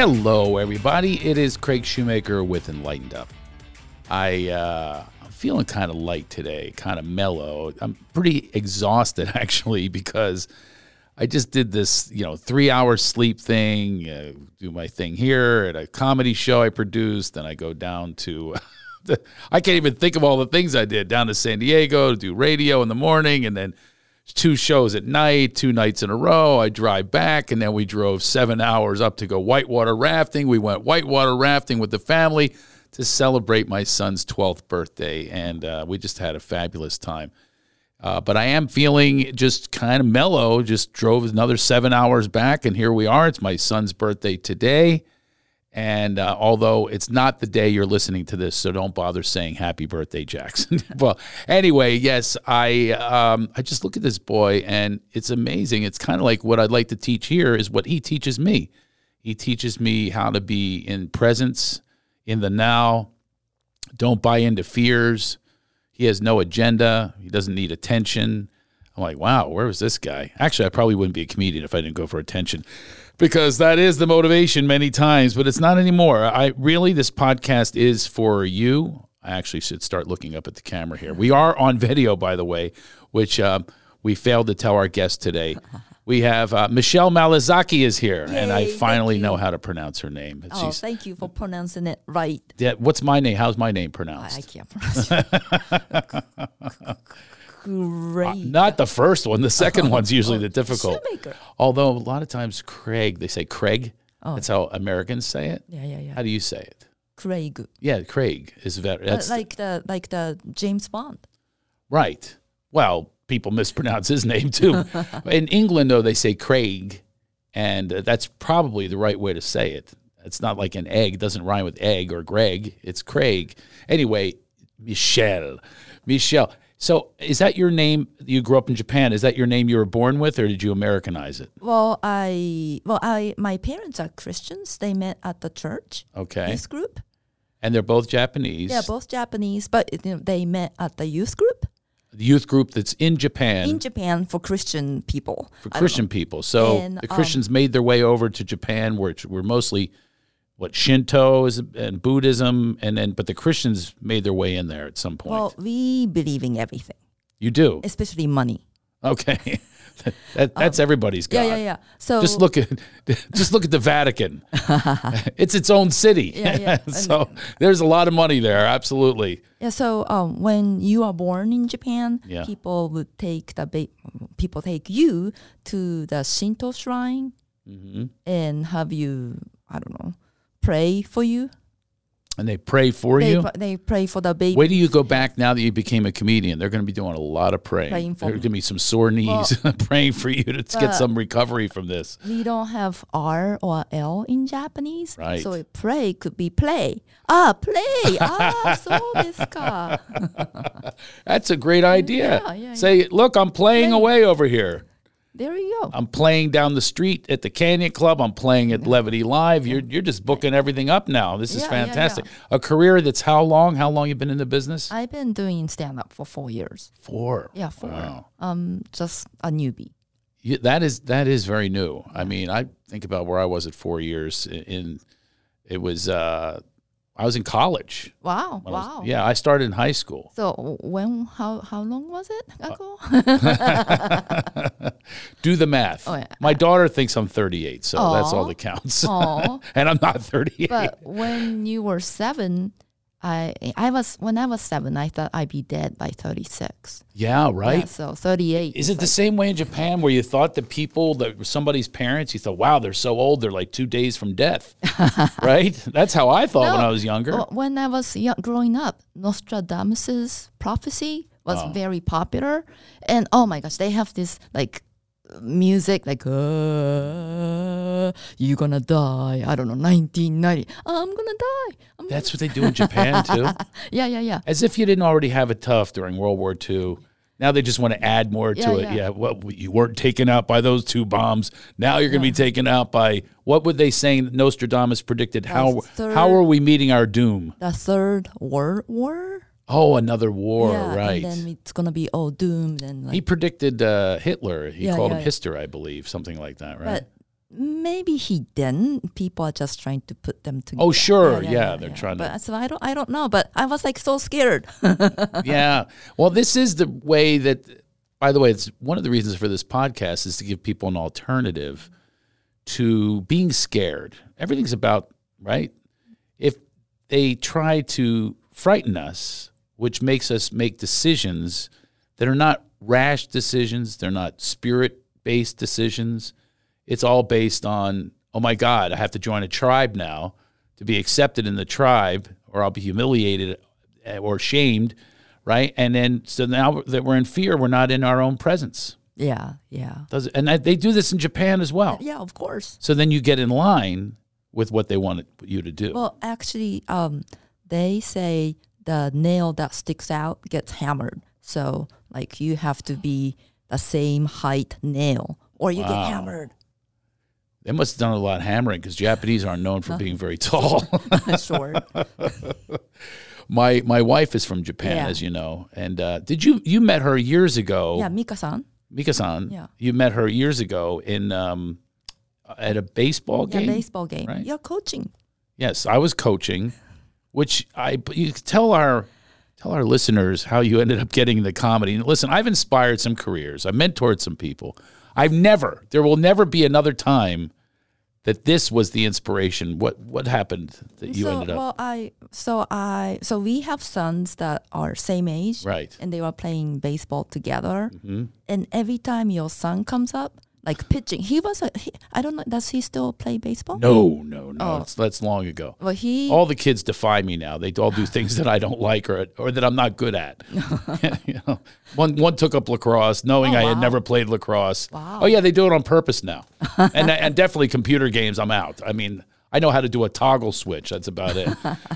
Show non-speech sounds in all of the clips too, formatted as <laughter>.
Hello, everybody. It is Craig Shoemaker with Enlightened Up. I uh, I'm feeling kind of light today, kind of mellow. I'm pretty exhausted <laughs> actually because I just did this, you know, three hour sleep thing. Uh, do my thing here at a comedy show I produced, then I go down to. <laughs> I can't even think of all the things I did down to San Diego to do radio in the morning, and then two shows at night, two nights in a row. I drive back, and then we drove seven hours up to go whitewater rafting. We went whitewater rafting with the family to celebrate my son's 12th birthday, and uh, we just had a fabulous time. Uh, but I am feeling just kind of mellow. Just drove another seven hours back, and here we are. It's my son's birthday today. And uh, although it's not the day you're listening to this, so don't bother saying happy birthday, Jackson. <laughs> well, anyway, yes, I um, I just look at this boy and it's amazing. It's kind of like what I'd like to teach here is what he teaches me. He teaches me how to be in presence, in the now. Don't buy into fears. He has no agenda. He doesn't need attention. I'm like, wow, where was this guy? Actually, I probably wouldn't be a comedian if I didn't go for attention because that is the motivation many times, but it's not anymore. I really, this podcast is for you. I actually should start looking up at the camera here. We are on video, by the way, which uh, we failed to tell our guest today. <laughs> We have uh, Michelle Malizaki is here, Yay, and I finally know how to pronounce her name. Oh, She's- thank you for pronouncing it right. yeah, what's my name? How's my name I, pronounced? I can't pronounce it. <laughs> Great. Not the first one. The second <laughs> one's usually the difficult. Shoemaker. Although a lot of times Craig, they say Craig. That's how Americans say it. Yeah, yeah, yeah. How do you say it? Craig. Yeah, Craig is very. Uh, like the like the James Bond. right. Well, people <laughs> mispronounce his name too. <laughs> In England, though, they say Craig, and uh, that's probably the right way to say it. It's not like an egg; it doesn't rhyme with egg or Greg. It's Craig. Anyway, Michelle, Michelle. So, is that your name? You grew up in Japan. Is that your name you were born with, or did you Americanize it? Well, I well I my parents are Christians. They met at the church. Okay, Youth group. and they're both Japanese. Yeah, both Japanese, but you know, they met at the youth group the youth group that's in Japan. in Japan for Christian people. for Christian people. So And, the um, Christians made their way over to Japan, where it's, were mostly what Shinto is and Buddhism, and then but the Christians made their way in there at some point. Well, we believe in everything, you do, especially money. okay. <laughs> that, that's everybody's God. Um, Yeah, yeah, yeah. So Just look at <laughs> just look at the Vatican. <laughs> it's its own city. Yeah, yeah. so there's a lot of money there. Absolutely. Yeah, so um, when you are born in Japan, Yeah. people would take the ba- people take you to the Shinto shrine Mm-hmm. and have you I don't know pray for you. And they pray for They, you. they pray for the baby. Wait do you go back now that you became a comedian. They're going to be doing a lot of praying. Praying for There's going to be some sore knees <laughs> praying for you to get some recovery from this. we don't have R or L in Japanese, Right. so pray could be play. Ah, play. <laughs> ah, so desu <laughs> ka. That's a great idea. Yeah, yeah, Say, look, I'm playing away over here. There you go. I'm playing down the street at the Canyon Club. I'm playing at Levity Live. You're you're just booking everything up now. This is Yeah, yeah, fantastic. A career that's how long? How long you've been in the business? I've been doing stand up for four years. Four. Yeah, four. Wow. Um, just a newbie. You, that is that is very new. I mean, I think about where I was at four years. In, in it was uh, I was in college. Wow, I was- wow. yeah, I started in high school. So when how how long was it ago? <laughs> Do the math. Oh, yeah. My daughter thinks I'm 38, so that's all that counts. <laughs> And I'm not 38. but when you were seven, I I was when I was seven, I thought I'd be dead by thirty six. yeah, right. Yeah, so thirty eight. Is it the same way in Japan where you thought that people that were somebody's parents, you thought, wow, they're so old, they're like two days from death, <laughs> right? That's how I thought when I was younger. When I was young, growing up, Nostradamus's prophecy was Oh. very popular, and oh my gosh, they have this like music like uh, you're gonna die. I don't know, 1990. I'm gonna die. I'm That's what they do in Japan <laughs> too. yeah, yeah, yeah. As if you didn't already have it tough during World War II. Now they just want to add more to it. yeah. Yeah, well, you weren't taken out by those two bombs. Now you're going to be taken out by what were they saying? that Nostradamus predicted how third- how are we meeting our doom? The third World War. Oh, another war, yeah, right? And then it's gonna be all doomed and like. he predicted uh, Hitler. He Yeah, called yeah, him. Hister, I believe, something like that, right? but maybe he didn't. People are just trying to put them together. Oh, sure. Yeah, they're trying to- But so I don't, I don't know. But I was like so scared. <laughs> yeah. Well, this is the way that, by the way, it's one of the reasons for this podcast is to give people an alternative to being scared. Everything's about, right? If they try to frighten us, which makes us make decisions that are not rash decisions, they're not spirit based decisions. It's all based on, oh my God, I have to join a tribe now to be accepted in the tribe, or I'll be humiliated eh, or shamed, right? And then, so now that we're in fear, we're not in our own presence. yeah, yeah, Does and I- they do this in Japan as well. yeah. Of course. So then you get in line with what they want you to do. Well, actually, um, they say the nail that sticks out gets hammered. So, like, you have to be the same height nail, or you get hammered. they must have done a lot of hammering because Japanese aren't known for being very tall. <laughs> sure. <laughs> my my wife is from Japan, Yeah. as you know, and uh, did you you met her years ago? Yeah, Mika-san. Mika-san. Yeah. You met her years ago in um, at a baseball Yeah, game. baseball game. right? You're coaching. Yes, I was coaching, which I you tell our tell our listeners how you ended up getting the comedy. And listen, I've inspired some careers. I mentored some people. I've never there will never be another time that this was the inspiration. What what happened that you so, ended up well, I so I so we have sons that are same age, right? and they were playing baseball together. Mm-hmm. And every time your son comes up, like pitching, he was a. He, I don't know. Does he still play baseball? No, no, no. Oh. It's, that's long ago. Well, he. All the kids defy me now. They all do <laughs> things that I don't like or or that I'm not good at. <laughs> <laughs> you know, one one took up lacrosse, knowing Oh, I had never played lacrosse. Wow. Oh yeah, they do it on purpose now, and and definitely computer games. I'm out. I mean, I know how to do a toggle switch. That's about it.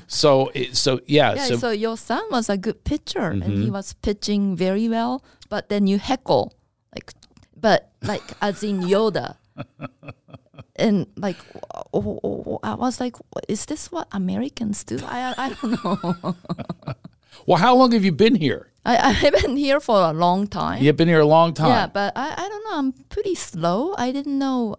so so yeah. yeah, so, Mm-hmm. so, your son was a good pitcher, and he was pitching very well. But then you heckle, like, but like as in Yoda, and like, oh, oh, oh, I was like, is this what Americans do? I I don't know. <laughs> well, how long have you been here? I I've <laughs> been here for a long time. You've been here a long time. Yeah, but I, I don't know. I'm pretty slow. I didn't know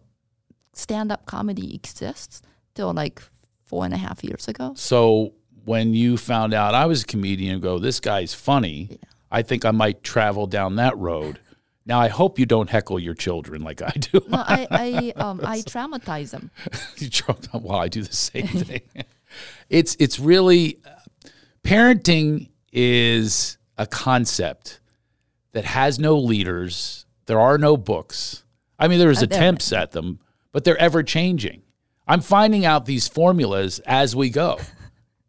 stand up comedy exists till like four and a half years ago. So when you found out I was a comedian and go, this guy's funny, I think I might travel down that road. Now I hope you don't heckle your children like I do. No, I <laughs> I um I traumatize them. <laughs> You trump- well, I do the same <laughs> thing. it's it's really parenting is a concept that has no leaders. There are no books. I mean, there's Uh, attempts at them, but they're ever changing. I'm finding out these formulas as we go.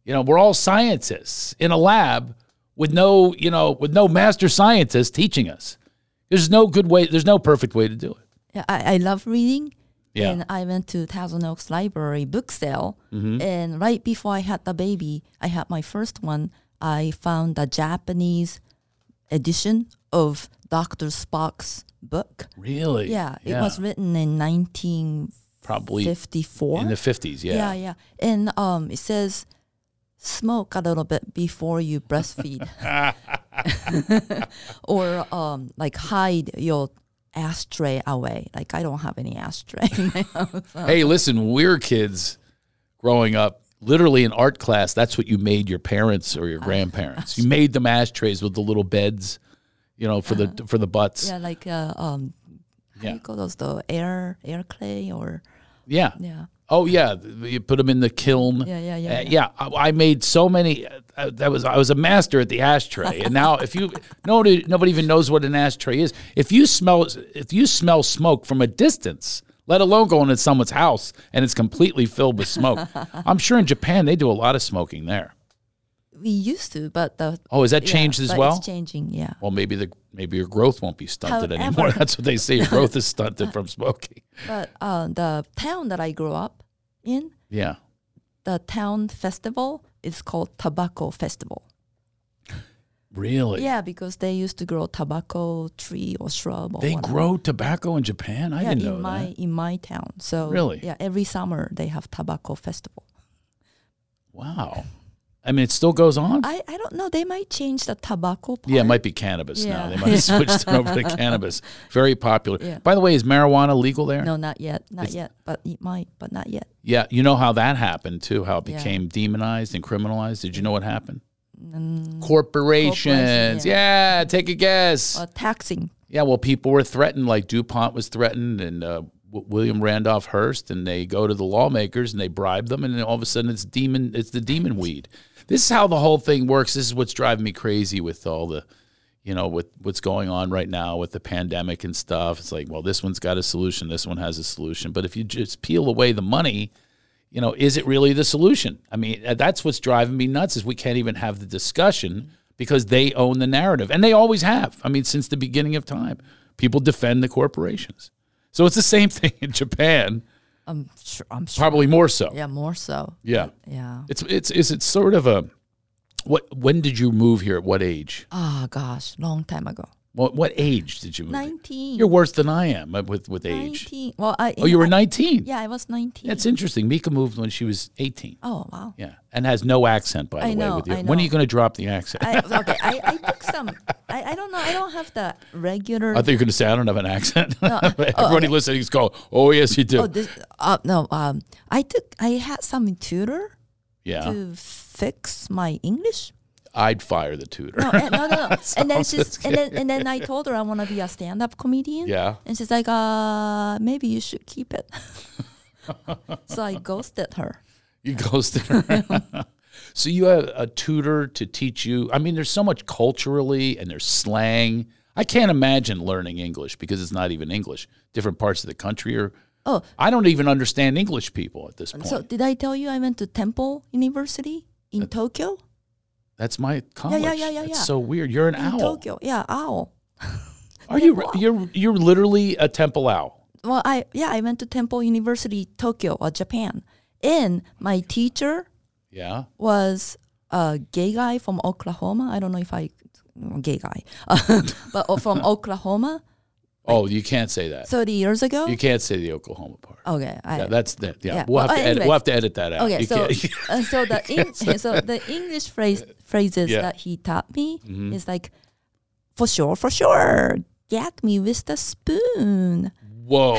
You know, we're all scientists in a lab with no, you know, with no master scientist teaching us. There's no good way. There's no perfect way to do it. Yeah, I, I love reading. Yeah. And I went to Thousand Oaks Library book sale, Mm-hmm. and right before I had the baby, I had my first one. I found a Japanese edition of Doctor Spock's book. Really? Yeah, it was written in 1954. probably 54. in the 50s. Yeah. Yeah, yeah. And um, it says smoke a little bit before you breastfeed, <laughs> <laughs> or um, like hide your ashtray away. Like I don't have any ashtray. in my house. <laughs> Hey, listen, we're kids growing up, literally in art class, that's what you made your parents or your grandparents. You made them ashtrays with the little beds, you know, for the for the butts. yeah, like uh, um, how Yeah. you call those? The air air clay or Yeah. yeah, Oh yeah, you put them in the kiln. yeah, yeah, Uh, yeah. yeah, I, I made so many. Uh, that was I was a master at the ashtray, and now if you <laughs> nobody nobody even knows what an ashtray is. If you smell if you smell smoke from a distance, let alone going to someone's house and it's completely filled with smoke, <laughs> I'm sure in Japan they do a lot of smoking there. We used to, but the Oh, is that yeah, changed as but well? It's changing. Yeah. Well, maybe the maybe your growth won't be stunted However- anymore. <laughs> That's what they say. Your growth is stunted from smoking. <laughs> But uh, the town that I grew up in, Yeah. the town festival is called Tobacco Festival. Really? Yeah, because they used to grow tobacco tree or shrub. Or They whatever. grow tobacco in Japan? I yeah, didn't know in my that. in my town. So Really? yeah, every summer they have tobacco festival. Wow. I mean, it still goes on. I, I don't know. They might change the tobacco part. yeah, it might be cannabis now. They might have <laughs> switched it over to <laughs> cannabis. Very popular. Yeah. By the way, is marijuana legal there? No, not yet. Not yet. But it might, but not yet. Yeah, you know how that happened too. How it Yeah. became demonized and criminalized. Did you know what happened? Mm, Corporations. Corporation, yeah. take a guess. uh, taxing. Yeah, well, people were threatened, like DuPont was threatened, and uh, William Randolph Hearst, and they go to the lawmakers and they bribe them, and then all of a sudden it's demon, it's the demon weed. This is how the whole thing works. This is what's driving me crazy with all the, you know, with what's going on right now with the pandemic and stuff. It's like, well, this one's got a solution, this one has a solution, but if you just peel away the money, you know, is it really the solution? I mean, uh, that's what's driving me nuts is we can't even have the discussion because they own the narrative, and they always have. I mean, since the beginning of time, people defend the corporations. So it's the same <laughs> thing in Japan, I'm sure. I'm sure. probably more so. Yeah, more so. Yeah. Yeah. It's it's is it sort of a what when did you move here at what age? Ah, gosh, long time ago. What what age did you move? here? Nineteen. You're worse than I am uh, with with age. Nineteen. Well, I. Oh, you were I- 19. Yeah, I was nineteen. That's interesting. Mika moved when she was 18. oh wow. Yeah, and has no accent by the I way. know, with you. I When are you going to drop the accent? I, okay, I, I took some. I, I don't know. I don't have the regular. I thought you were going to say I don't have an accent. No. <laughs> Oh, Everybody okay. listening is going, "Oh yes, you do." oh, this. Uh, no. Um, I took. I had some tutor yeah, to fix my English. I'd fire the tutor. No, and, no, no, no. <laughs> and then she's, and then and then I told her I want to be a stand-up comedian. Yeah. And she's like, uh, maybe you should keep it. <laughs> so I ghosted her. You ghosted her. <laughs> so you have a tutor to teach you. I mean, there's so much culturally and there's slang. I can't imagine learning English because it's not even English. Different parts of the country are. Oh. I don't even understand English people at this point. So did I tell you I went to Temple University in Tokyo? That's my college. yeah, yeah, yeah, That's yeah. so weird. You're an In owl. Tokyo, yeah, owl. <laughs> Are you? You're you're literally a temple owl. Well, I yeah, I went to Temple University, Tokyo, or Japan, and my teacher Yeah. was a gay guy from Oklahoma. I don't know if I gay guy, <laughs> but uh, from <laughs> Oklahoma, Oh, you can't say that. thirty years ago. You can't say the Oklahoma part. Okay, I, Yeah, that's the, yeah. Yeah. We'll have to edit, we'll have to edit that out. Okay, You so can't- <laughs> uh, so the Eng- <laughs> so the English phrase phrases Yeah. Mm-hmm. that he taught me is like, for sure, for sure, gag me with the spoon. Whoa,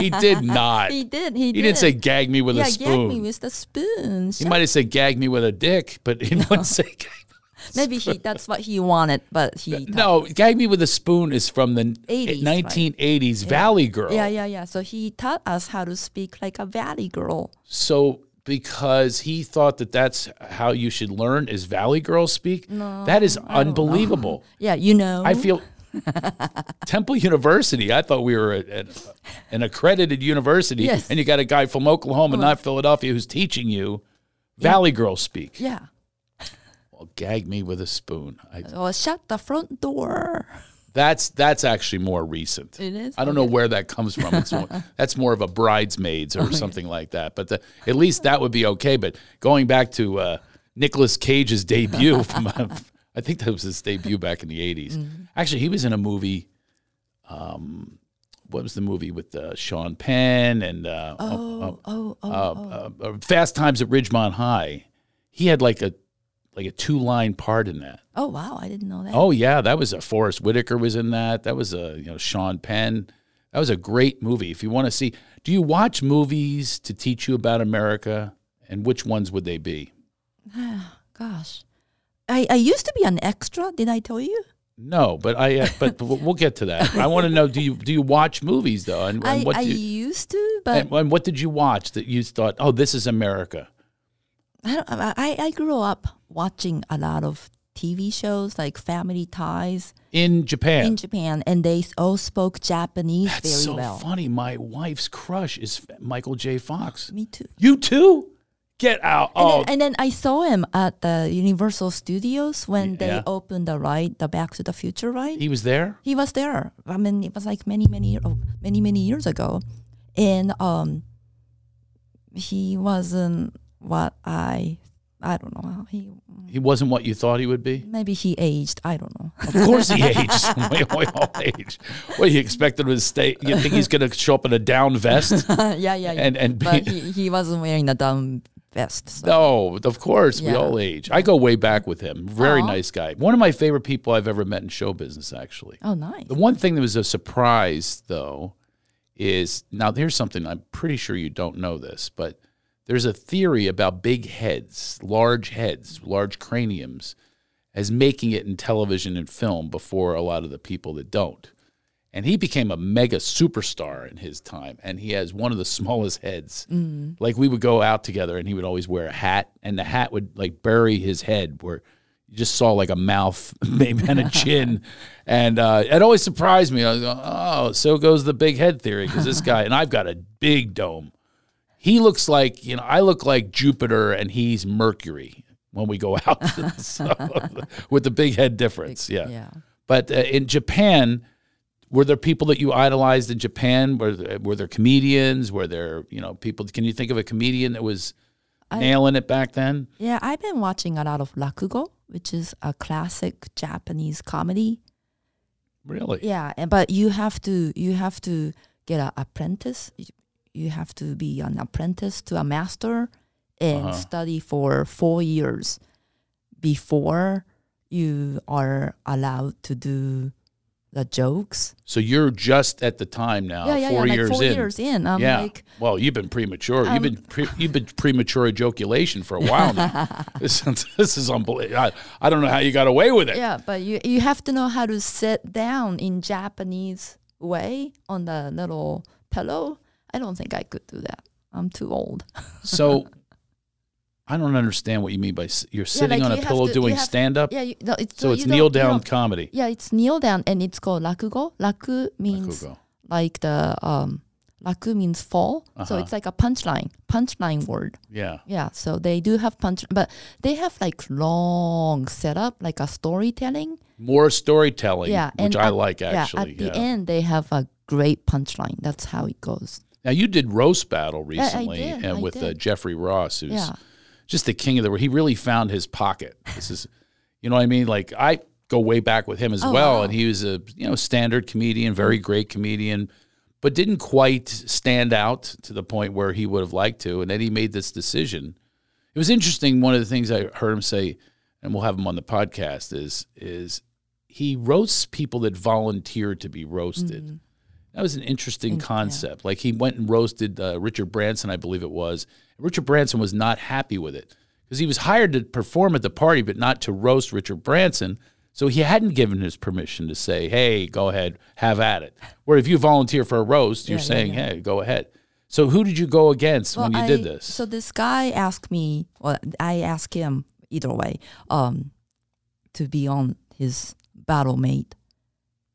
he did <laughs> not. He did. He, He did. didn't say gag me with yeah, a gag me with the spoon. He might have said gag me with a dick, but he wouldn't say gag. Maybe he that's what he wanted, but he No, gag me with a spoon is from the 80s, 1980s Valley Girl. Yeah, yeah, yeah. So he taught us how to speak like a valley girl. So because he thought that that's how you should learn is Valley Girl speak, No, that is unbelievable. <laughs> Yeah, you know. I feel <laughs> Temple University. I thought we were a, a- an accredited university, Yes. and you got a guy from Oklahoma, not Philadelphia, who's teaching you Valley Girl speak. Yeah. Well, gag me with a spoon. I, Or shut the front door. that's that's actually more recent. It is? I don't know where that comes from. It's more, <laughs> that's more of a bridesmaids or something like that. But the, at least that would be okay. But going back to uh, Nicolas Cage's debut <laughs> from, uh, I think that was his debut back in the 80s. Mm-hmm. Actually, he was in a movie. Um, what was the movie with uh, Sean Penn and uh, Oh, oh, oh. uh, uh, uh, Fast Times at Ridgemont High? He had like a like a two line part in that. oh wow, I didn't know that. Oh yeah, that was a Forest Whitaker was in that. That was a you know Sean Penn. That was a great movie. If you want to see, do you watch movies to teach you about America? And which ones would they be? <sighs> Gosh. I, I used to be an extra, did I tell you? No, but I uh, but, but we'll get to that. I want to know do you do you watch movies though? And, and I, what I you, used to, but and, and what did you watch that you thought, oh, this is America? I, don't, I I grew up watching a lot of TV shows like Family Ties In Japan. in Japan, and they all spoke Japanese That's very so well. funny. My wife's crush is Michael J. Fox. <gasps> Me too. You too? Get out. And, oh, then, and then I saw him at the Universal Studios when they opened the ride, the Back to the Future ride. he was there? he was there. I mean, it was like many, many, oh, many, many years ago, and um, he wasn't what I, I don't know. how He mm. He wasn't what you thought he would be? maybe he aged. I don't know. Of course he <laughs> aged. we, <laughs> we all age. What you expected him to stay? You think he's going to show up in a down vest? <laughs> yeah, yeah, yeah. And- and but be- he, he wasn't wearing a down best. So. No, of course we all age. I go way back with him. Very Aw. nice guy. One of my favorite people I've ever met in show business, actually. Oh, nice. The one thing that was a surprise, though, is now here's something I'm pretty sure you don't know this, but there's a theory about big heads, large heads, large craniums, as making it in television and film before a lot of the people that don't. And he became a mega superstar in his time, and he has one of the <laughs> smallest heads. Like we would go out together, and he would always wear a hat, and the hat would like bury his head where you just saw like a mouth <laughs> maybe and a chin <laughs> and uh, it always surprised me i was going oh so goes the big head theory because this guy and i've got a big dome he looks like you know i look like jupiter and he's mercury when we go <laughs> out so, with the big head difference yeah, Yeah. but uh, in japan were there people that you idolized in japan were there, were there comedians were there you know people can you think of a comedian that was nailing it back then Yeah, I've been watching a lot of rakugo, which is a classic Japanese comedy. really Yeah, and but you have to you have to get an apprentice. You- have to be an apprentice to a master and Uh-huh. study for four years before you are allowed to do the jokes. So you're just at the time now, yeah, yeah, four yeah. years like four in. years in. I'm yeah. like, well, you've been premature. you've Um, been pre- you've been premature ejaculation for a while now. <laughs> this, this is unbelievable. I, I don't know how you got away with it. yeah, but you you have to know how to sit down in Japanese way on the little pillow. I don't think I could do that. I'm too old. <laughs> So I don't understand what you mean by you're sitting like on a you have pillow to- have- stand up. Yeah, you, no, it's, so it's you kneel down comedy. Yeah, it's kneel down, and it's called rakugo. Raku means Rakugo. like the um, raku means fall. So Uh-huh. it's like a punchline, punchline word. Yeah. Yeah, so they do have punch, but they have like long setup, like a storytelling. More storytelling, Yeah, which and I at- like actually. Yeah, at the end they have a great punchline. That's how it goes. Now you did roast battle I recently did, uh, I with uh. Jeffrey Ross, who's Yeah. just the king of the. World. He really found his pocket. This is, you know what I mean? Like I go way back with him as Oh, well, wow. And he was a you know standard comedian, very great comedian, but didn't quite stand out to the point where he would have liked to. And then he made this decision. It was interesting. One of the things I heard him say, and we'll have him on the podcast, is is he roasts people that volunteer to be roasted. That was an interesting Mm-hmm. Yeah. concept. Like he went and roasted uh, Richard Branson, I believe it was. Richard Branson was not happy with it because he was hired to perform at the party, but not to roast Richard Branson. So he hadn't given his permission to say, "Hey, go ahead, have at it." Where if you volunteer for a roast, you're Yeah, saying, yeah. "Hey, go ahead." So who did you go against when you I, did this? So this guy asked me, well, I asked him either way, um, to be on his battle mate,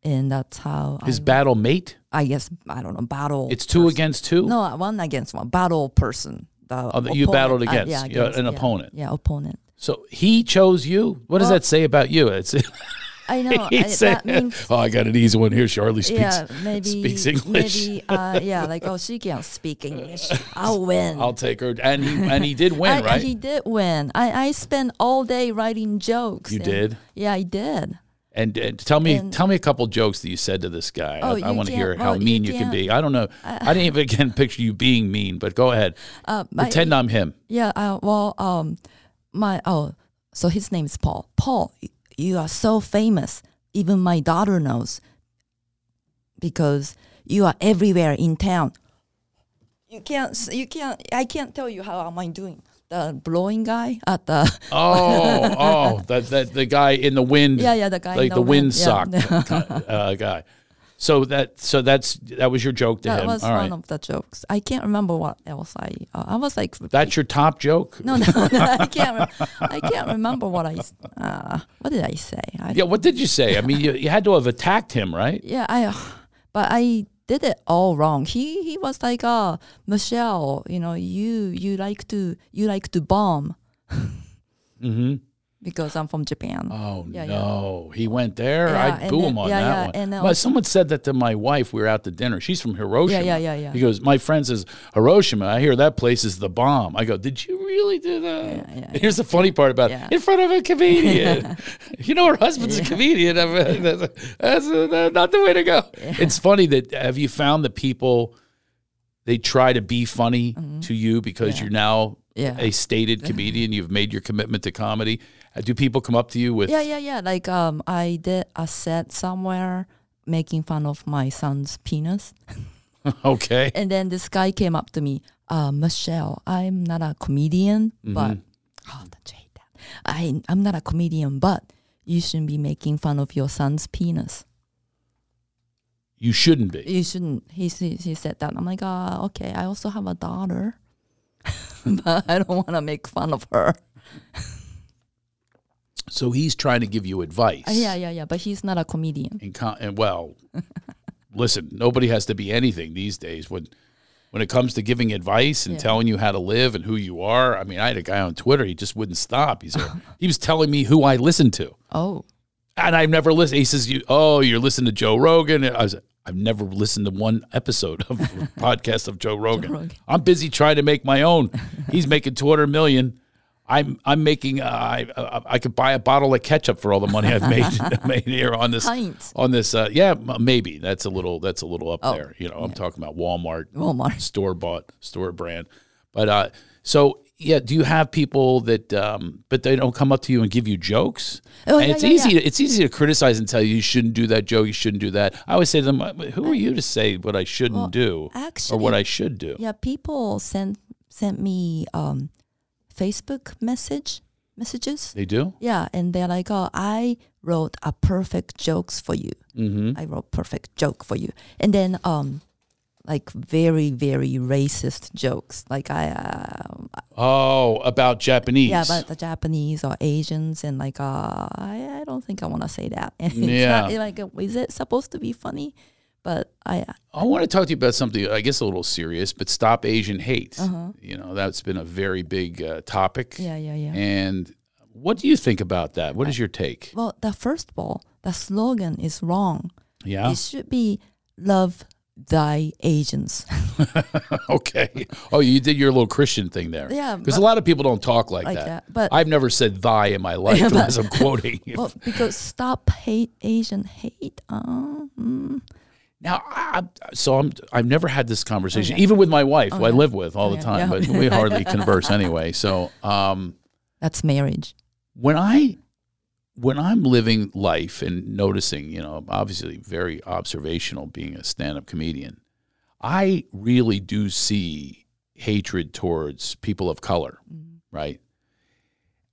and that's how his I, battle mate? I guess I don't know battle. It's two person. against two. No, one against one. Battle person. The Oh, that you battled Uh, against. yeah, Yeah, against, an yeah. opponent. Yeah, opponent. So he chose you. What does Well- that say about you? It's <laughs> I know. I, said, that means "Oh, I got an easy one here. Charlie speaks yeah, maybe speaks English. Maybe uh, yeah, like oh, she can't speak English. I'll <laughs> win. I'll take her." And he and he did win, <laughs> I, right? He did win. I I spent all day writing jokes. You and- did? Yeah, I did. And, and tell me, And- tell me a couple jokes that you said to this guy. Oh, I, I want to hear how oh, mean you, can can't- be. I don't know. I didn't even again picture you being mean, but go ahead. Uh, my- Pretend I'm him. Yeah. Uh, well, um, my oh, so his name is Paul. Paul, you are so famous. Even my daughter knows because you are everywhere in town. You can't. You can't. I can't tell you how am I doing. The blowing guy at the Oh, oh, that that the guy in the wind. yeah yeah the guy in like the, wind sock <laughs> Yeah. uh, guy. So that so that's that was your joke to that him. was All one right, of the jokes. I can't remember what else I. Uh, I was like that's your top joke. no no, <laughs> no I can't. I can't remember what I. Uh, what did I say? I, Yeah, what did you say? I mean, you, you had to have attacked him, right? <laughs> Yeah, I, but I did it all wrong. He he was like, "Oh, Michelle, you know, you you like to you like to bomb <laughs> Mm-hmm. Because I'm from Japan." Oh Yeah, yeah. no, he went there. Yeah, I and boo then- him on yeah, that yeah, one. and But someone said that to my wife. We were out to dinner. She's from Hiroshima. yeah, yeah, yeah. He goes, my friend says Hiroshima. I hear that place is the bomb. I go, did you really do that? Yeah, yeah, <laughs> Here's the funny part about Yeah. it. In front of a comedian. <laughs> <laughs> you know, her husband's a comedian. I mean, that's, that's uh, not the way to go. It's funny that have you found that people they try to be funny to you because Mm-hmm. Yeah. you're now Yeah. a stated comedian. You've made your commitment to comedy. Uh, Do people come up to you with? Yeah, yeah, yeah. Like um, I did a set somewhere making fun of my son's penis, <laughs> Okay. and then this guy came up to me, uh, Michelle, I'm not a comedian, but oh, hate that? I I'm not a comedian, but you shouldn't be making fun of your son's penis. You shouldn't be. You shouldn't. He he, he said that. I'm like, uh, okay. I also have a daughter, <laughs> but I don't want to make fun of her. <laughs> So he's trying to give you advice. Uh, yeah, yeah, yeah. But he's not a comedian. And, con- and well, <laughs> listen, nobody has to be anything these days. When when it comes to giving advice and Yeah. telling you how to live and who you are, I mean, I had a guy on Twitter. He just wouldn't stop. He's <laughs> he was telling me who I listened to, Oh, and I've never listened. He says, "You oh, you're listening to Joe Rogan." I was. I've never listened to one episode of a <laughs> podcast of Joe Rogan. Rogan. I'm busy trying to make my own. He's making 200 million. I'm I'm making. Uh, I I I could buy a bottle of ketchup for all the money I've made <laughs> <laughs> made here on this Pints. on this. Uh, yeah, maybe that's a little that's a little up Oh, there. You know, I'm talking about Walmart, Walmart. <laughs> store bought, store brand. But uh, so yeah, do you have people that um, but they don't come up to you and give you jokes? Oh, and yeah, it's yeah, easy. yeah. To, it's easy to criticize and tell you you shouldn't do that joke. You shouldn't do that. I always say to them, "Who are you to say what I shouldn't Well, do or what I should do?" Yeah, people send sent me um, Facebook message messages. They do. Yeah, and they're like, "Oh, I wrote a perfect jokes for you. Mm-hmm. I wrote perfect joke for you." And then um, like very very racist jokes. Like I uh, Oh, about Japanese. yeah, about the Japanese or Asians, and like uh, I, I don't think I want to say that. And <laughs> it's Yeah. not, like is it supposed to be funny? But I I want to talk to you about something, I guess, a little serious, but stop Asian hate. Uh-huh. You know, that's been a very big uh, topic. yeah yeah yeah. And what do you think about that? What is your take? Well, the first of all, the slogan is wrong. Yeah. It should be love thy Asians. <laughs> okay. Oh, you did your little Christian thing there. Yeah, Because a lot of people don't talk like, Like that. that, but- I've never said thy in my life <laughs> Yeah, but- I'm quoting. <laughs> well, because stop hate Asian hate. Uh, mm. Now, I, so I'm, I've never had this conversation, even with my wife, who I live with all the time, yeah. but we hardly converse anyway. So, um, That's marriage. when I when I'm living life and noticing, you know, obviously very observational being a stand-up comedian, I really do see hatred towards people of color, right?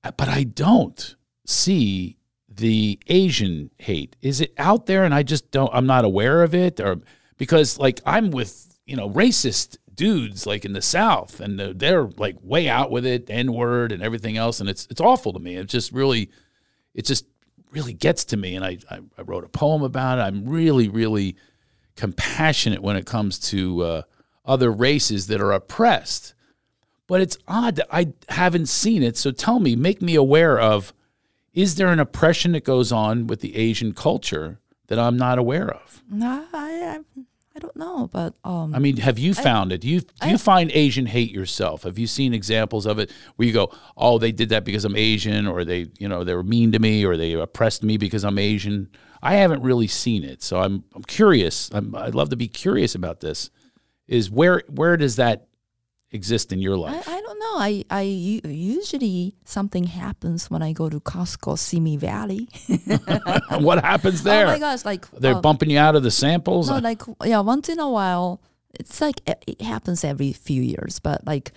Uh, But I don't see the Asian hate. Is it out there and I just don't I'm not aware of it or because like I'm with, you know, racist dudes like in the south and they're, like way out with it n-word and everything else and it's it's awful to me. It just really it just really gets to me and I I, I wrote a poem about it. I'm really really compassionate when it comes to uh, other races that are oppressed. But it's odd that I haven't seen it. So tell me, make me aware of is there an oppression that goes on with the Asian culture that I'm not aware of? No, I, I, I don't know, but um, I mean, have you found it? Do you do you find Asian hate yourself? Have you seen examples of it where you go, "Oh, they did that because I'm Asian," or they, you know, they were mean to me, or they oppressed me because I'm Asian? I haven't really seen it, so I'm I'm curious. I'm, I'd love to be curious about this. Is where where does that exist in your life? I don't know. I, I usually something happens when I go to Costco, Simi Valley. <laughs> what happens there? <laughs> Oh my gosh, like They're uh, bumping you out of the samples. No, like yeah, once in a while, it's like it, happens every few years. But like,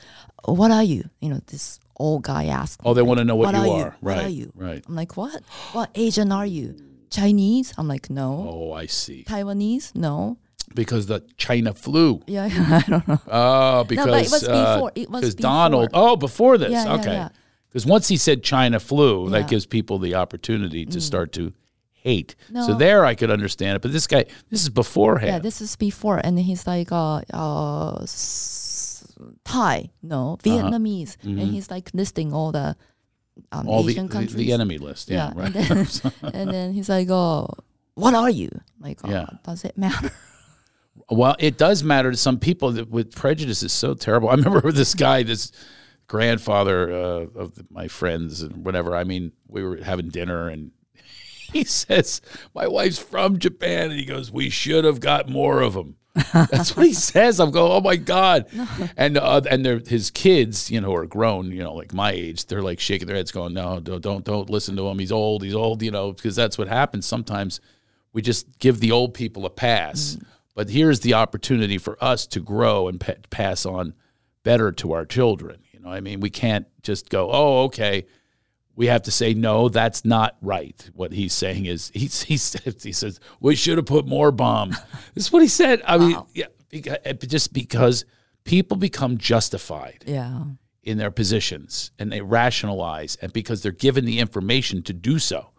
what are you? You know, this old guy asks. oh, they want to know what, what you are you? are. What are you? Right. I'm like, what? What Asian are you? Chinese? I'm like, no. Oh, I see. Taiwanese? No. Because the China flu. Yeah, <laughs> I don't know. Oh, because but it was uh, before- it was before. Donald. Oh, before this. Yeah, yeah, okay. yeah. Because once he said China flu, that Yeah. Mm. gives people the opportunity to start to hate. No. So there, I could understand it. But this guy, this is beforehand. Yeah, this is before, and then he's like, uh, uh, Thai, no, Vietnamese, and he's like listing all the um, Uh-huh. All Asian the, countries. the enemy list. Yeah. yeah, right. and, then, <laughs> and then he's like, oh, what are you? Like, oh, Yeah. does it matter? Well, it does matter to some people that with prejudice is so terrible. I remember <laughs> this guy, this grandfather uh, of my friends and whatever. I mean, we were having dinner and <laughs> he says, "My wife's from Japan," and he goes, "We should have got more of them." <laughs> That's what he says. I'm going, oh my god, and uh, and his kids, you know, are grown, you know, like my age. They're like shaking their heads, going, no, don't don't, don't listen to him. He's old. He's old. You know, because that's what happens sometimes. We just give the old people a pass. But here's the opportunity for us to grow and pa- pass on better to our children. You know, I mean, we can't just go, oh, okay. We have to say no. That's not right. What he's saying is he <laughs> he says he says we should have put more bombs. <laughs> this is what he said. I mean, yeah, beca- eh, just because people become justified Yeah. in their positions and they rationalize, and because they're given the information to do so,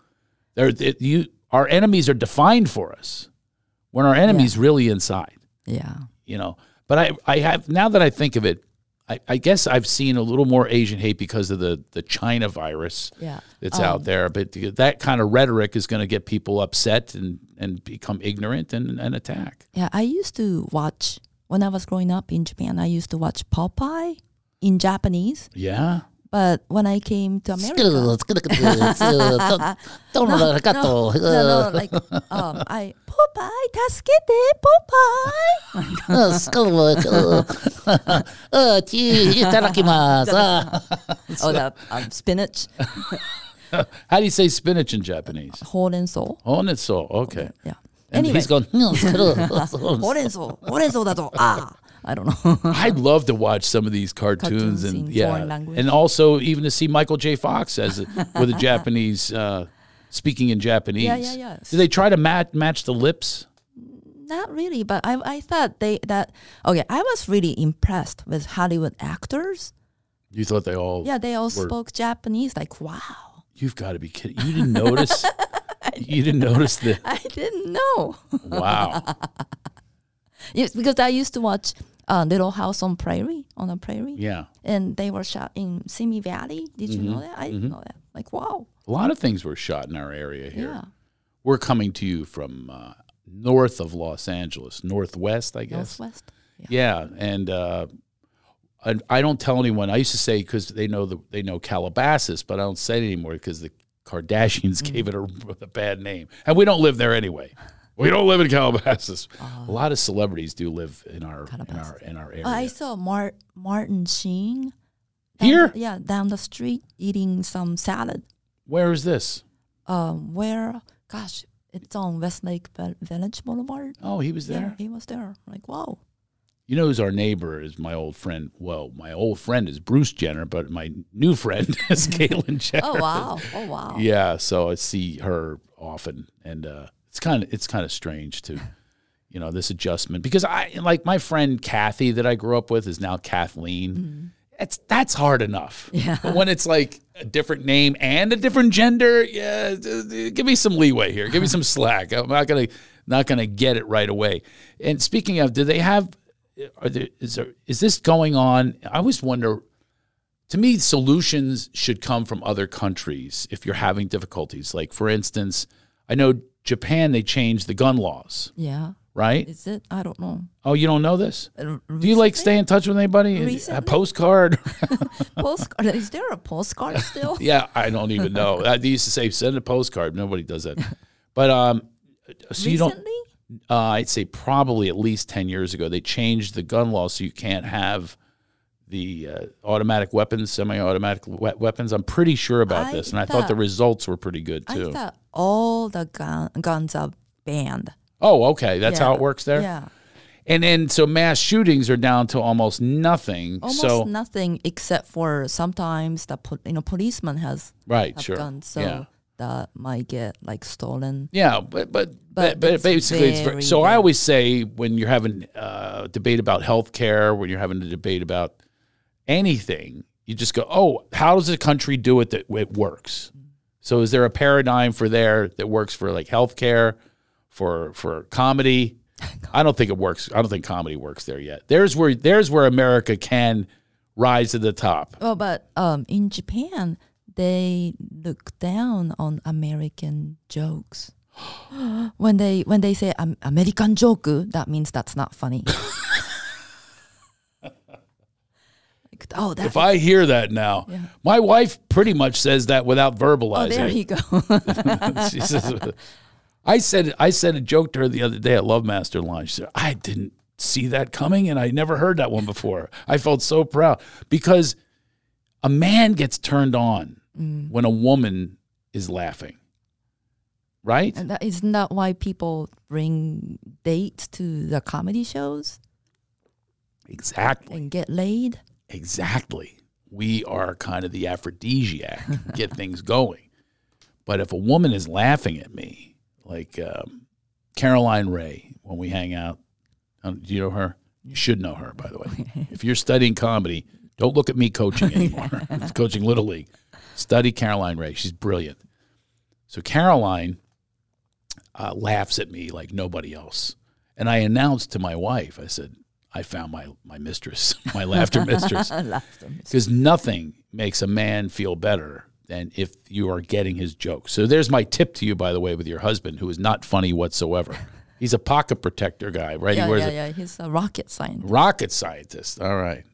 they're it, you. Our enemies are defined for us when our enemy's really inside Yeah. you know. But I, I have now that I think of it, I, I guess I've seen a little more Asian hate because of the the China virus Yeah. that's oh. out there. But that kind of rhetoric is going to get people upset and and become ignorant and, and attack. Yeah. I used to watch when I was growing up in Japan. I used to watch Popeye in Japanese. Yeah. But when I came to America, <laughs> no, no, no, no, like um, I Popeye, tasquete, Popeye. <laughs> oh, <laughs> oh, that um, spinach. How do you say spinach in Japanese? Horn and soul. Horn and soul. Okay. Yeah. And anyway. he's hmm, going. Horn and soul. Horn and soul. Ah. I don't know. <laughs> I'd love to watch some of these cartoons, Cartoons and yeah, and also even to see Michael J. Fox as a, with a <laughs> Japanese uh, speaking in Japanese. Yeah, yeah, yeah. Do they try to match match the lips? Not really, but I I thought they that okay. I was really impressed with Hollywood actors. You thought they all? Yeah, they all Were- spoke Japanese. Like wow, You've got to be kidding! You didn't notice? <laughs> you didn't notice the? I didn't know. Wow! yes, because I used to watch uh, Little House on Prairie on a prairie, Yeah, and they were shot in Simi Valley. Did you Mm-hmm. know that? I didn't know that. Like wow, a lot of things were shot in our area here. yeah, We're coming to you from uh, north of Los Angeles, northwest, I guess. Northwest. Yeah. And uh, I, I don't tell anyone. I used to say because they know the they know Calabasas, but I don't say it anymore because the Kardashians <laughs> Mm. gave it a, a bad name, and we don't live there anyway. We don't live in Calabasas. a lot of celebrities do live in our in our in our area. Oh, I saw Mart Martin Sheen. Here? the- yeah, down the street eating some salad. Where is this? Um, where? Gosh, it's on Westlake Village Boulevard. Oh, he was Yeah, there. he was there. Like wow. You know who's our neighbor is my old friend. Well, my old friend is Bruce Jenner, but my new friend <laughs> is <laughs> Caitlyn Jenner. Oh wow. Oh wow. Yeah, so I see her often, and uh, it's kind of it's kind of strange to, you know, this adjustment because I like my friend Kathy that I grew up with is now Kathleen. Mm-hmm. It's that's hard enough. Yeah. But when it's like a different name and a different gender, yeah, give me some leeway here. Give me some <laughs> slack. I'm not gonna not gonna get it right away. And speaking of, do they have? Are there is there is this going on? I always wonder to me, solutions should come from other countries if you're having difficulties. Like, for instance, I know Japan, they changed the gun laws, Yeah. right? Is it? I don't know. Oh, you don't know this? Uh, Do you like stay in touch with anybody? A postcard? <laughs> postcard? Is there a postcard still? <laughs> yeah, I don't even know. I- <laughs> They used to say send a postcard. Nobody does that. But um, so you don't. Uh, I'd say probably at least ten years ago they changed the gun law so you can't have the uh, automatic weapons, semi-automatic we- weapons. I'm pretty sure about I this, and I thought the results were pretty good I too. thought all the gun, guns are banned. Oh, okay. That's how it works there. Yeah. And then so mass shootings are down to almost nothing. Almost so nothing except for sometimes the po- you know policeman has right, sure. guns, so yeah. that might get like stolen. Yeah, but but but, But it's basically, it's very, so I always say when you're having a debate about healthcare, when you're having a debate about anything, you just go, "Oh, how does a country do it that it works?" So is there a paradigm for there that works for like healthcare, for for comedy? <laughs> I don't think it works. I don't think comedy works there yet. There's where there's where America can rise to the top. Oh, but um, in Japan, they look down on American jokes. <gasps> when they when they say um, American joke, that means that's not funny. <laughs> like, oh, that. If I hear that now, Yeah. my wife pretty much says that without oh, verbalizing. there you go. <laughs> <laughs> she says, I said I said a joke to her the other day at Love Master Lunch. She said, I didn't see that coming and I never heard that one before. I felt so proud because a man gets turned on mm. when a woman is laughing. Right? And that, isn't that why people bring dates to the comedy shows Exactly. and get laid? Exactly. We are kind of the aphrodisiac, <laughs> get things going. But if a woman is laughing at me, like um, Caroline Rhea, when we hang out, um, do you know her? You should know her, by the way. <laughs> if you're studying comedy, don't look at me coaching <laughs> anymore. coaching Little League. Study Caroline Rhea. She's brilliant. So Caroline uh, laughs at me like nobody else. And I announced to my wife, I said, I found my, my mistress, <laughs> my laughter mistress. <laughs> Because nothing makes a man feel better than if you are getting his jokes. So there's my tip to you, by the way, with your husband, who is not funny whatsoever. <laughs> He's a pocket protector guy, right? Yeah, he wears yeah, a yeah. He's a rocket scientist. rocket scientist. All right.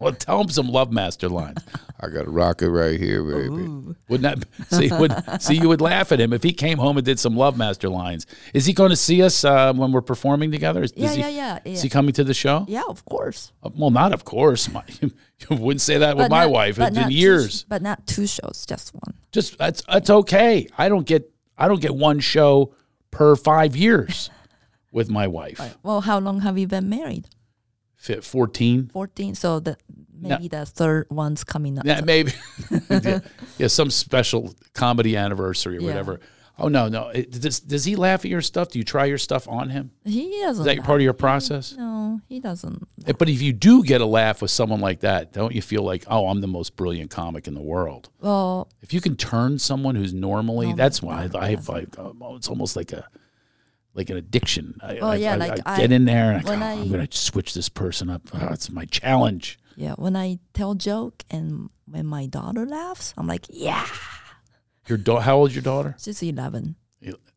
well, tell him some love master lines. I got a rocket right here, baby. Wouldn't that see? Would see you would laugh at him if he came home and did some love master lines? Is he going to see us uh, when we're performing together? Is, Yeah, is he, yeah, yeah, Is yeah. he coming to the show? Yeah, of course. Uh, Well, not of course. My, <laughs> you wouldn't say that with But my wife. but It's not been years. sh- but not two shows, just one. just that's that's okay. I don't get I don't get one show per five years <laughs> with my wife. Well, how long have you been married? Fi- Fourteen. 14. So the maybe the third one's coming up. Yeah, maybe. yeah, <laughs> <laughs> yeah, some special comedy anniversary or Yeah. whatever. Oh no, no. It, does does he laugh at your stuff? Do you try your stuff on him? He doesn't. Is that laugh. part of your process? No, he doesn't. Eh, But if you do get a laugh with someone like that, don't you feel like, oh, I'm the most brilliant comic in the world? Well, If you can turn someone who's normally, Normal, that's why I, I like, oh, it's almost like a, like an addiction. I, Oh, I, yeah, I, like I get in there and I go, when "Oh, I- I'm going to switch this person up. Oh, it's my challenge. yeah, when I tell joke and when my daughter laughs, I'm like, yeah, Your da- how old is your daughter? she's 11.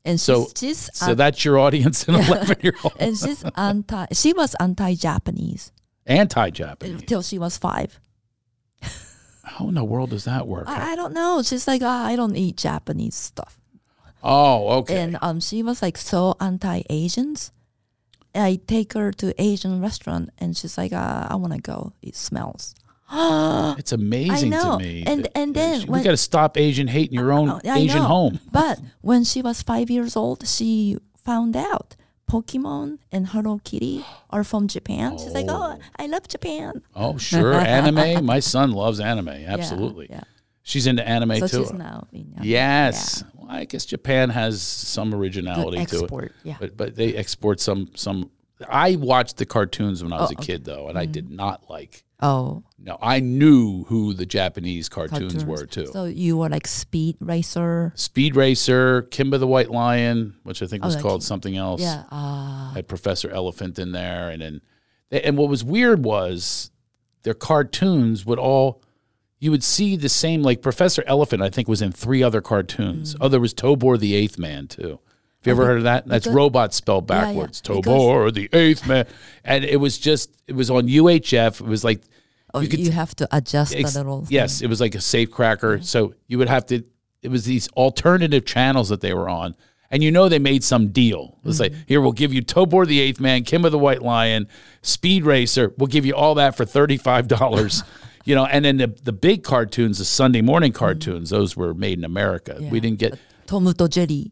And So- she's, she's So that's your audience, an <laughs> 11 year old. and she's anti. She was anti-Japanese Anti-Japanese. till she was five. How in the world does that work? I, I don't know. She's like, ah, I don't eat Japanese stuff. Oh, okay. And um, she was like so anti-Asians. I take her to Asian restaurant, and she's like, uh, I want to go. It smells. <gasps> it's amazing know. to me. And- that- and then we got to stop Asian hate in your own Oh, I Asian know. home. But when she was five years old, she found out Pokemon and Hello Kitty are from Japan. She's like, oh, I love Japan. Oh, sure. <laughs> anime. My son loves anime. Absolutely. Yeah. She's into anime So too. she's now Yes. Well, I guess Japan has some originality Good to it. export, yeah. But but they export some some I watched the cartoons when I was Oh, a kid though, and I did Mm. not like Oh, no, I knew who the Japanese cartoons, cartoons. were too. So you were like Speed Racer. Speed Racer, Kimba the White Lion, which I think Oh, was like called something else. Yeah. Uh, had Professor Elephant in there, and then and what was weird was their cartoons would all you would see the same like Professor Elephant. I think was in three other cartoons. Oh, there was Tobor the Eighth Man too. Have you ever heard of that? That's because- robot spelled Yeah, yeah, backwards. because- Tobor the Eighth Man, and it was just it was on UHF. It was like oh, you you, have to adjust Ex- the little. thing. Yes, it was like a safe cracker. So you would have to. It was these alternative channels that they were on, and you know they made some deal. It's like Mm-hmm. here we'll give you Tobor the Eighth Man, Kimba the White Lion, Speed Racer. We'll give you all that for thirty five dollars. <laughs> you know, and then the the big cartoons, the Sunday morning cartoons, those were made in America. Mm-hmm. Yeah. We didn't get. Tom to Jerry.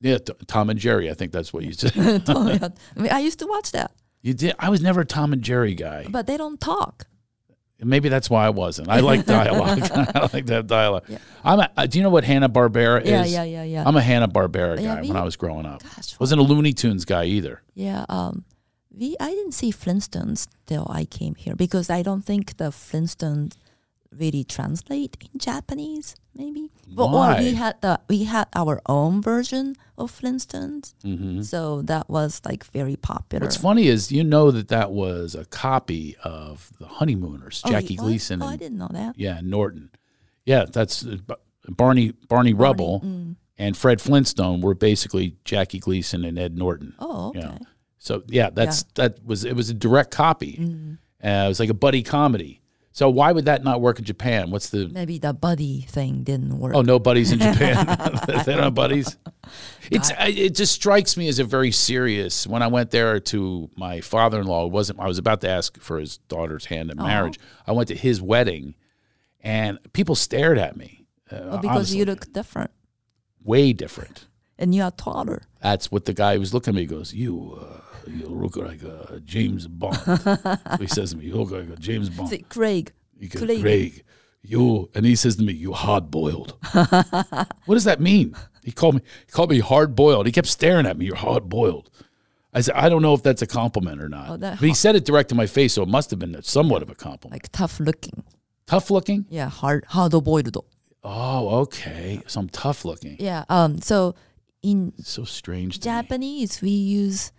Yeah, T- Tom and Jerry. I think that's what you <laughs> said. tom I mean, I used to watch that, you did. I was never a Tom and Jerry guy. but they don't talk. Maybe that's why I wasn't. I like dialogue. <laughs> <laughs> I like that dialogue. Yeah. I'm. A, uh, do you know what Hanna Barbera is? Yeah, yeah, yeah, yeah. I'm a Hanna Barbera Yeah, guy me- when I was growing up. Gosh, Wasn't a Looney Tunes guy either. Yeah, um, we I didn't see Flintstones till I came here because I don't think the Flintstones really translate in Japanese. Maybe, but or we had the we had our own version of Flintstones, hmm so that was like very popular. What's funny is you know that that was a copy of the Honeymooners, Oh, Jackie you- Gleason Oh, I and didn't know that. yeah Norton. Yeah, that's uh, Barney Barney Rubble mm. and Fred Flintstone were basically Jackie Gleason and Ed Norton. Oh, okay. Yeah. So yeah, that's that was it was a direct copy. Mm. Uh, it was like a buddy comedy. So why would that not work in Japan? What's the Maybe the buddy thing didn't work. Oh, no buddies in Japan. <laughs> <laughs> they don't have buddies. It's I- it just strikes me as a very serious. When I went there to my father-in-law, wasn't I was about to ask for his daughter's hand in marriage. I went to his wedding, and people stared at me. Uh, Well, because honestly. you look different way different. and you are taller. That's what the guy who was looking at me goes. You, uh, you look like a James Bond. so he says to me, you look like a James Bond. Is it Craig? He goes, Craig. Craig, you, and he says to me, you hard boiled. <laughs> what does that mean? He called me, he called me hard boiled. He kept staring at me. You're hard boiled. I said, I don't know if that's a compliment or not. Oh, but he said it direct to my face, so it must have been somewhat of a compliment. Like tough looking. tough looking? Yeah, hard hard boiled. Oh, okay. So I'm tough looking. Yeah. Um. So in So strange to me. Japanese, we use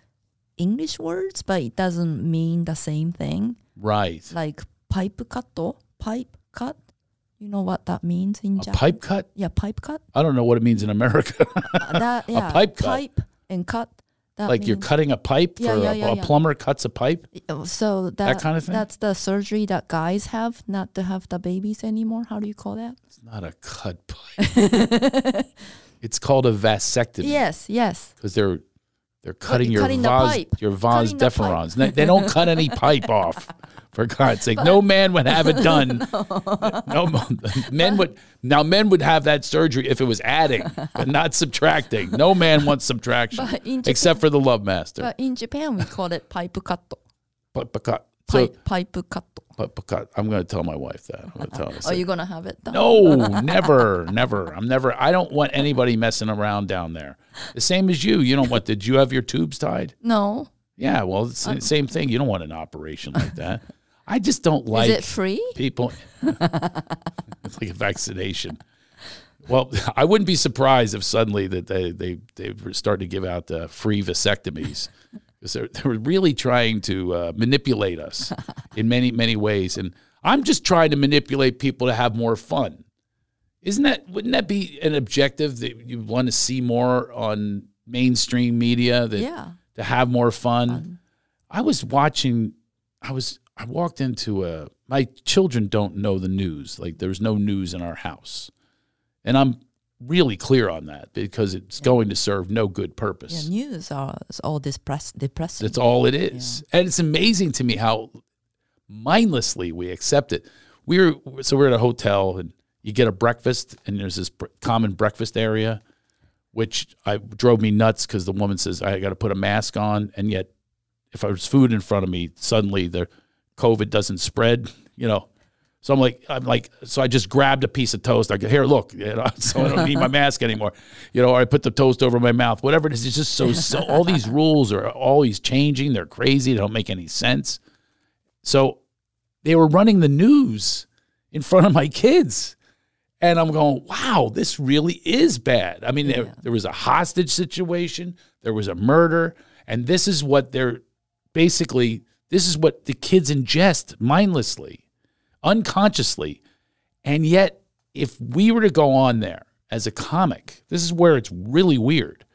English words, but it doesn't mean the same thing. Right. Like pipe cut, pipe cut. You know what that means in Japan? pipe cut? Yeah, pipe cut. I don't know what it means in America. <laughs> Uh, that yeah, pipe cut. pipe and cut. That like you're cutting a pipe Yeah, for yeah, a, yeah, a yeah. plumber cuts a pipe. So that, kind of thing? That's the surgery that guys have not to have the babies anymore. How do you call that? It's not a cut pipe. <laughs> it's called a vasectomy. Yes, yes. because they're they're cutting your cutting vas your vas Cutting the deferens. They, don't cut any pipe off. For God's sake, no man would have it done. <laughs> No, men would now men would have that surgery if it was adding, but not subtracting. No man wants subtraction, Japan- except for the love master. But in Japan, we call it pipe cut. But, but So Pipe, pipe cut. but cut. I'm going to tell my wife that. I'm going to tell her. <laughs> Are you gonna have it done? No, never, never. I'm never. I don't want anybody messing around down there. The same as you. You don't want. Did you have your tubes tied? No. Yeah. Well, it's the same thing. You don't want an operation like that. I just don't like Is it free? people. <laughs> it's like a vaccination. Well, I wouldn't be surprised if suddenly that they they they starting to give out uh, free vasectomies because they're they were really trying to uh, manipulate us <laughs> in many many ways, and I'm just trying to manipulate people to have more fun. Isn't that wouldn't that be an objective that you want to see more on mainstream media that Yeah. to have more fun? I was watching I was I walked into a my children don't know the news. Like there's no news in our house. And I'm really clear on that because it's going to serve no good Yeah, purpose. news are is all depress, depressing. That's all it is. And it's amazing to me how mindlessly we accept it. We're so we're at a hotel and you get a breakfast and there's this common breakfast area which I drove me nuts cuz the woman says I got to put a mask on and yet if there's food in front of me suddenly the covid doesn't spread, you know. So I'm like, I'm like, so I just grabbed a piece of toast. I go, here, look, you know, <laughs> so I don't need my mask anymore, you know. Or I put the toast over my mouth, whatever it is. It's just so, so. All these rules are always changing. They're crazy. They don't make any sense. So they were running the news in front of my kids, and I'm going, wow, this really is bad. I mean, there, there was a hostage situation, there was a murder, and this is what they're basically. This is what the kids ingest mindlessly unconsciously. And yet, if we were to go on there as a comic, this is where it's really weird,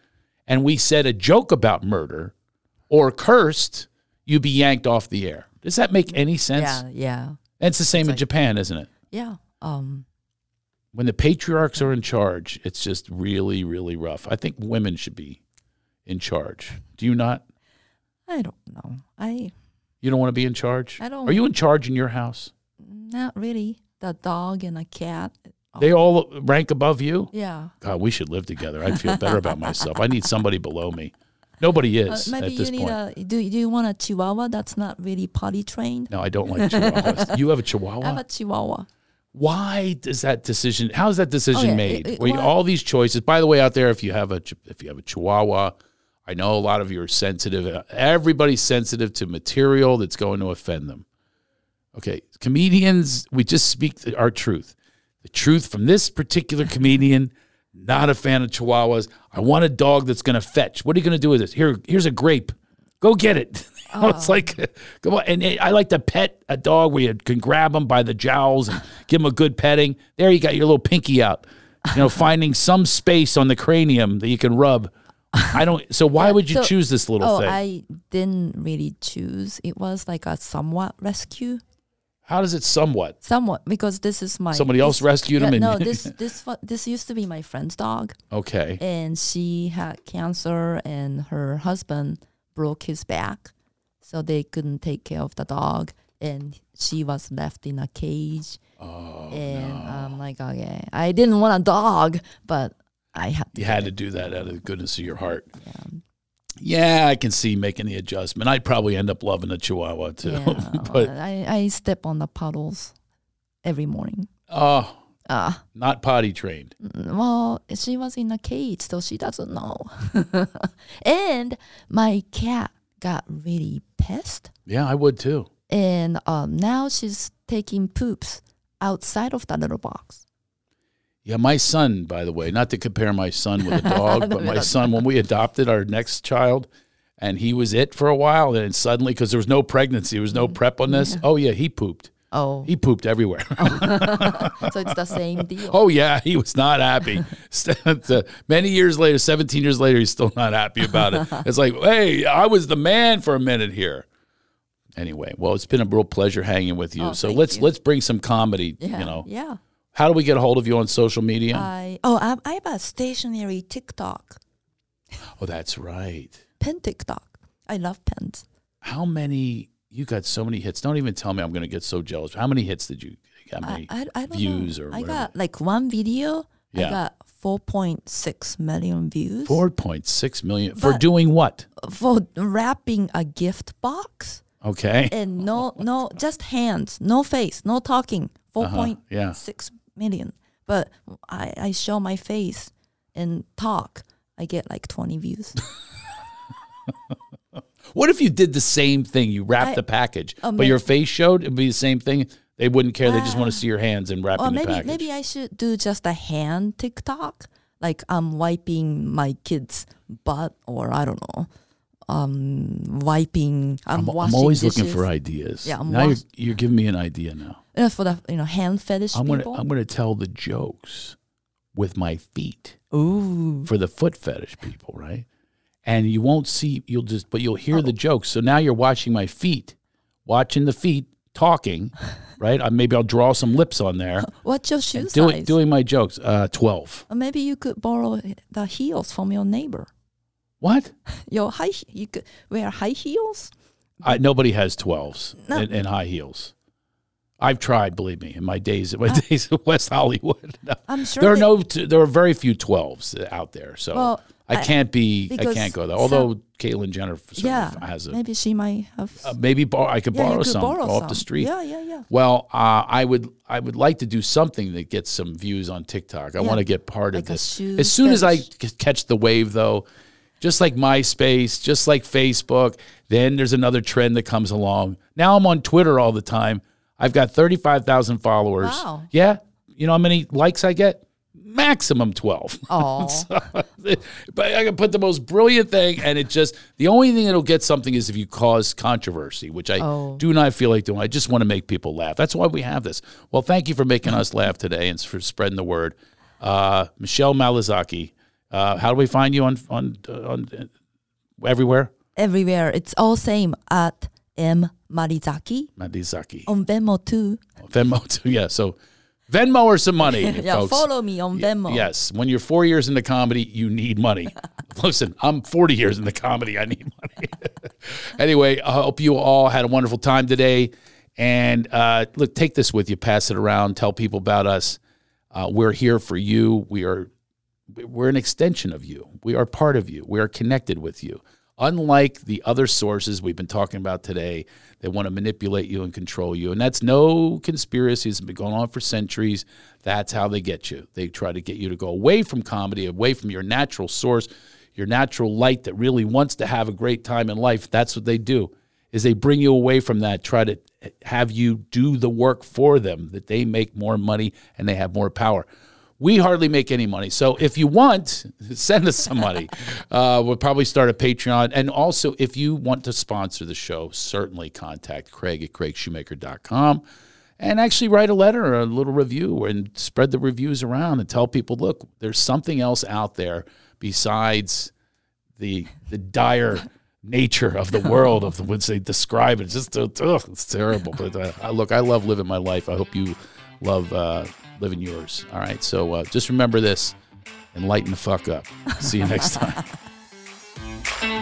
and we said a joke about murder or cursed, you'd be yanked off the air. Does that make any sense? yeah, yeah, And it's the same in Japan, isn't it? yeah. Um, When the patriarchs are in charge, it's just really, really rough. I think women should be in charge. Do you not? I don't know. I You don't want to be in charge? I don't- Are you in charge in your house? Not really. The dog and a cat. They all rank above you? Yeah. God, we should live together. I'd feel better about myself. I need somebody below me. Nobody Uh, is maybe at you need point. a. Do, do you want a Chihuahua that's not really potty trained? no, I don't like chihuahuas. you have a chihuahua? <laughs> I have a Chihuahua. Why does that decision? How is that decision Okay, made? it- it- well- all these choices. By the way, out there, if you have a if you have a chihuahua, I know a lot of you are sensitive. Everybody's sensitive to material that's going to offend them. Okay, comedians, we just speak the, our truth. The truth from this particular comedian. Not a fan of chihuahuas. I want a dog that's going to fetch. What are you going to do with this? Here, here's a grape. Go get it. <laughs> Know, it's oh. like, come on. And I like to pet a dog where you can grab him by the jowls and give him a good petting. There you got your little pinky out. You know, <laughs> finding some space on the cranium that you can rub. I don't. So why would you So- choose this little Oh, thing? I didn't really choose. It was like a somewhat rescue. How does it somewhat? Somewhat because this is my Somebody else this- rescued him yeah, and- no, <laughs> this this this used to be my friend's dog, Okay. and she had cancer, and her husband broke his back, so they couldn't take care of the dog, and she was left in a cage. Oh, and I'm um, like, okay, I didn't want a dog, but I had to. You had to do that out of the goodness of your heart. Yeah, I can see making the adjustment. I'd probably end up loving a Chihuahua too. Yeah, <laughs> but I, I step on the puddles every morning. oh, Ah, not potty trained. well, she was in a cage, so she doesn't know. <laughs> and my cat got really pissed, Yeah, I would too. and um, now she's taking poops outside of the little box. Yeah, my son, by the way, not to compare my son with a dog, <laughs> but my son, when we adopted our next child, and he was it for a while, and then suddenly, because there was no pregnancy, there was no prep on this. Oh yeah, he pooped. Oh, He pooped everywhere. <laughs> so it's the same deal. oh yeah, he was not happy. <laughs> Many years later, 17 years later, he's still not happy about it. It's like, hey, I was the man for a minute here. Anyway, well, it's been a real pleasure hanging with you. Oh, so let's you. let's bring some comedy. yeah, You know, yeah. How do we get a hold of you on social media? I oh, I, I have a stationary TikTok, oh, that's right. pen TikTok. I love pens. How many? You got so many hits. Don't even tell me. I'm going to get so jealous. How many hits did you? How I, many I, I don't views know. or I whatever? got like one video. Yeah. I got four point six million views Four point six million for doing what? for wrapping a gift box Okay. and no no just hands, no face, no talking. Four Uh-huh, yeah. six million. But I I show my face and talk. I get like twenty views. <laughs> What if you did the same thing? You wrapped I- the package, Oh, but your face showed. It'd be the same thing. They wouldn't care. They just want to ah. see your hands and wrapping or the maybe package. maybe I should do just a hand TikTok, like I'm wiping my kid's butt, or I don't know, um, wiping. I'm, I'm, I'm always dishes. looking for ideas. Yeah, I'm now you're, you're giving me an idea now. Uh, for the you know hand fetish I'm gonna people. I'm gonna tell the jokes with my feet Ooh, for the foot fetish people, right? And you won't see. You'll just, but you'll hear Oh. the jokes. So now you're watching my feet, watching the feet talking, <laughs> right? Uh, maybe I'll draw some lips on there, <laughs> what's your shoe doing size? doing my jokes. Uh, Twelve. Or maybe you could borrow the heels from your neighbor. What? <laughs> Your high, you could wear high heels. I, nobody has twelves No. and, and high heels. I've tried, believe me, in my days, my days in West Hollywood. <laughs> No. I'm sure there are no, t- there are very few twelves out there, so Well, I can't be, I can't go there. Although Caitlyn Jenner certainly Yeah, has a, maybe she might have. uh, maybe bar, I could yeah, borrow could some borrow off some. the street. Yeah, yeah, yeah. Well, uh, I would, I would like to do something that gets some views on TikTok. I Yeah, want to get part like of this. As soon as I catch the wave, though, just like MySpace, just like Facebook, then there's another trend that comes along. Now I'm on Twitter all the time. I've got 35,000 followers. Wow. Yeah. You know how many likes I get? Maximum 12. <laughs> Oh, <laughs> but I can put the most brilliant thing, and it just the only thing that'll get something is if you cause controversy, which I Oh. do not feel like doing. I just want to make people laugh. That's why we have this. Well, thank you for making us laugh today and for spreading the word. Uh, Michelle Malazaki, uh, how do we find you on on on uh, everywhere? everywhere it's all same at M Marizaki Marizaki. on Venmo too. Venmo <laughs> too. Yeah, so Venmo or some money, <laughs> Yeah, folks. follow me on Venmo. Yes, when you're four years into comedy, you need money. <laughs> Listen, I'm 40 years into comedy. I need money. anyway, I hope you all had a wonderful time today. And uh, look, take this with you, pass it around, tell people about us. Uh, we're here for you. We are we're an extension of you. We are part of you. We are connected with you. Unlike the other sources we've been talking about today that want to manipulate you and control you. And that's no conspiracy. It's been going on for centuries. That's how they get you. They try to get you to go away from comedy, away from your natural source, your natural light that really wants to have a great time in life. That's what they do. Is they bring you away from that, try to eh, have you do the work for them that they make more money and they have more power. We hardly make any money. So if you want, <laughs> send us some money. <laughs> Uh, we'll probably start a Patreon. And also, if you want to sponsor the show, certainly contact Craig at craigshoemaker.com and actually write a letter or a little review and spread the reviews around and tell people, look, there's something else out there besides the the dire nature of the <laughs> world of the once they describe it. It's just ugh, it's terrible. But uh, look, I love living my life. I hope you love uh, living yours. All right. So uh, just remember this and lighten the fuck up. See you next time. <laughs>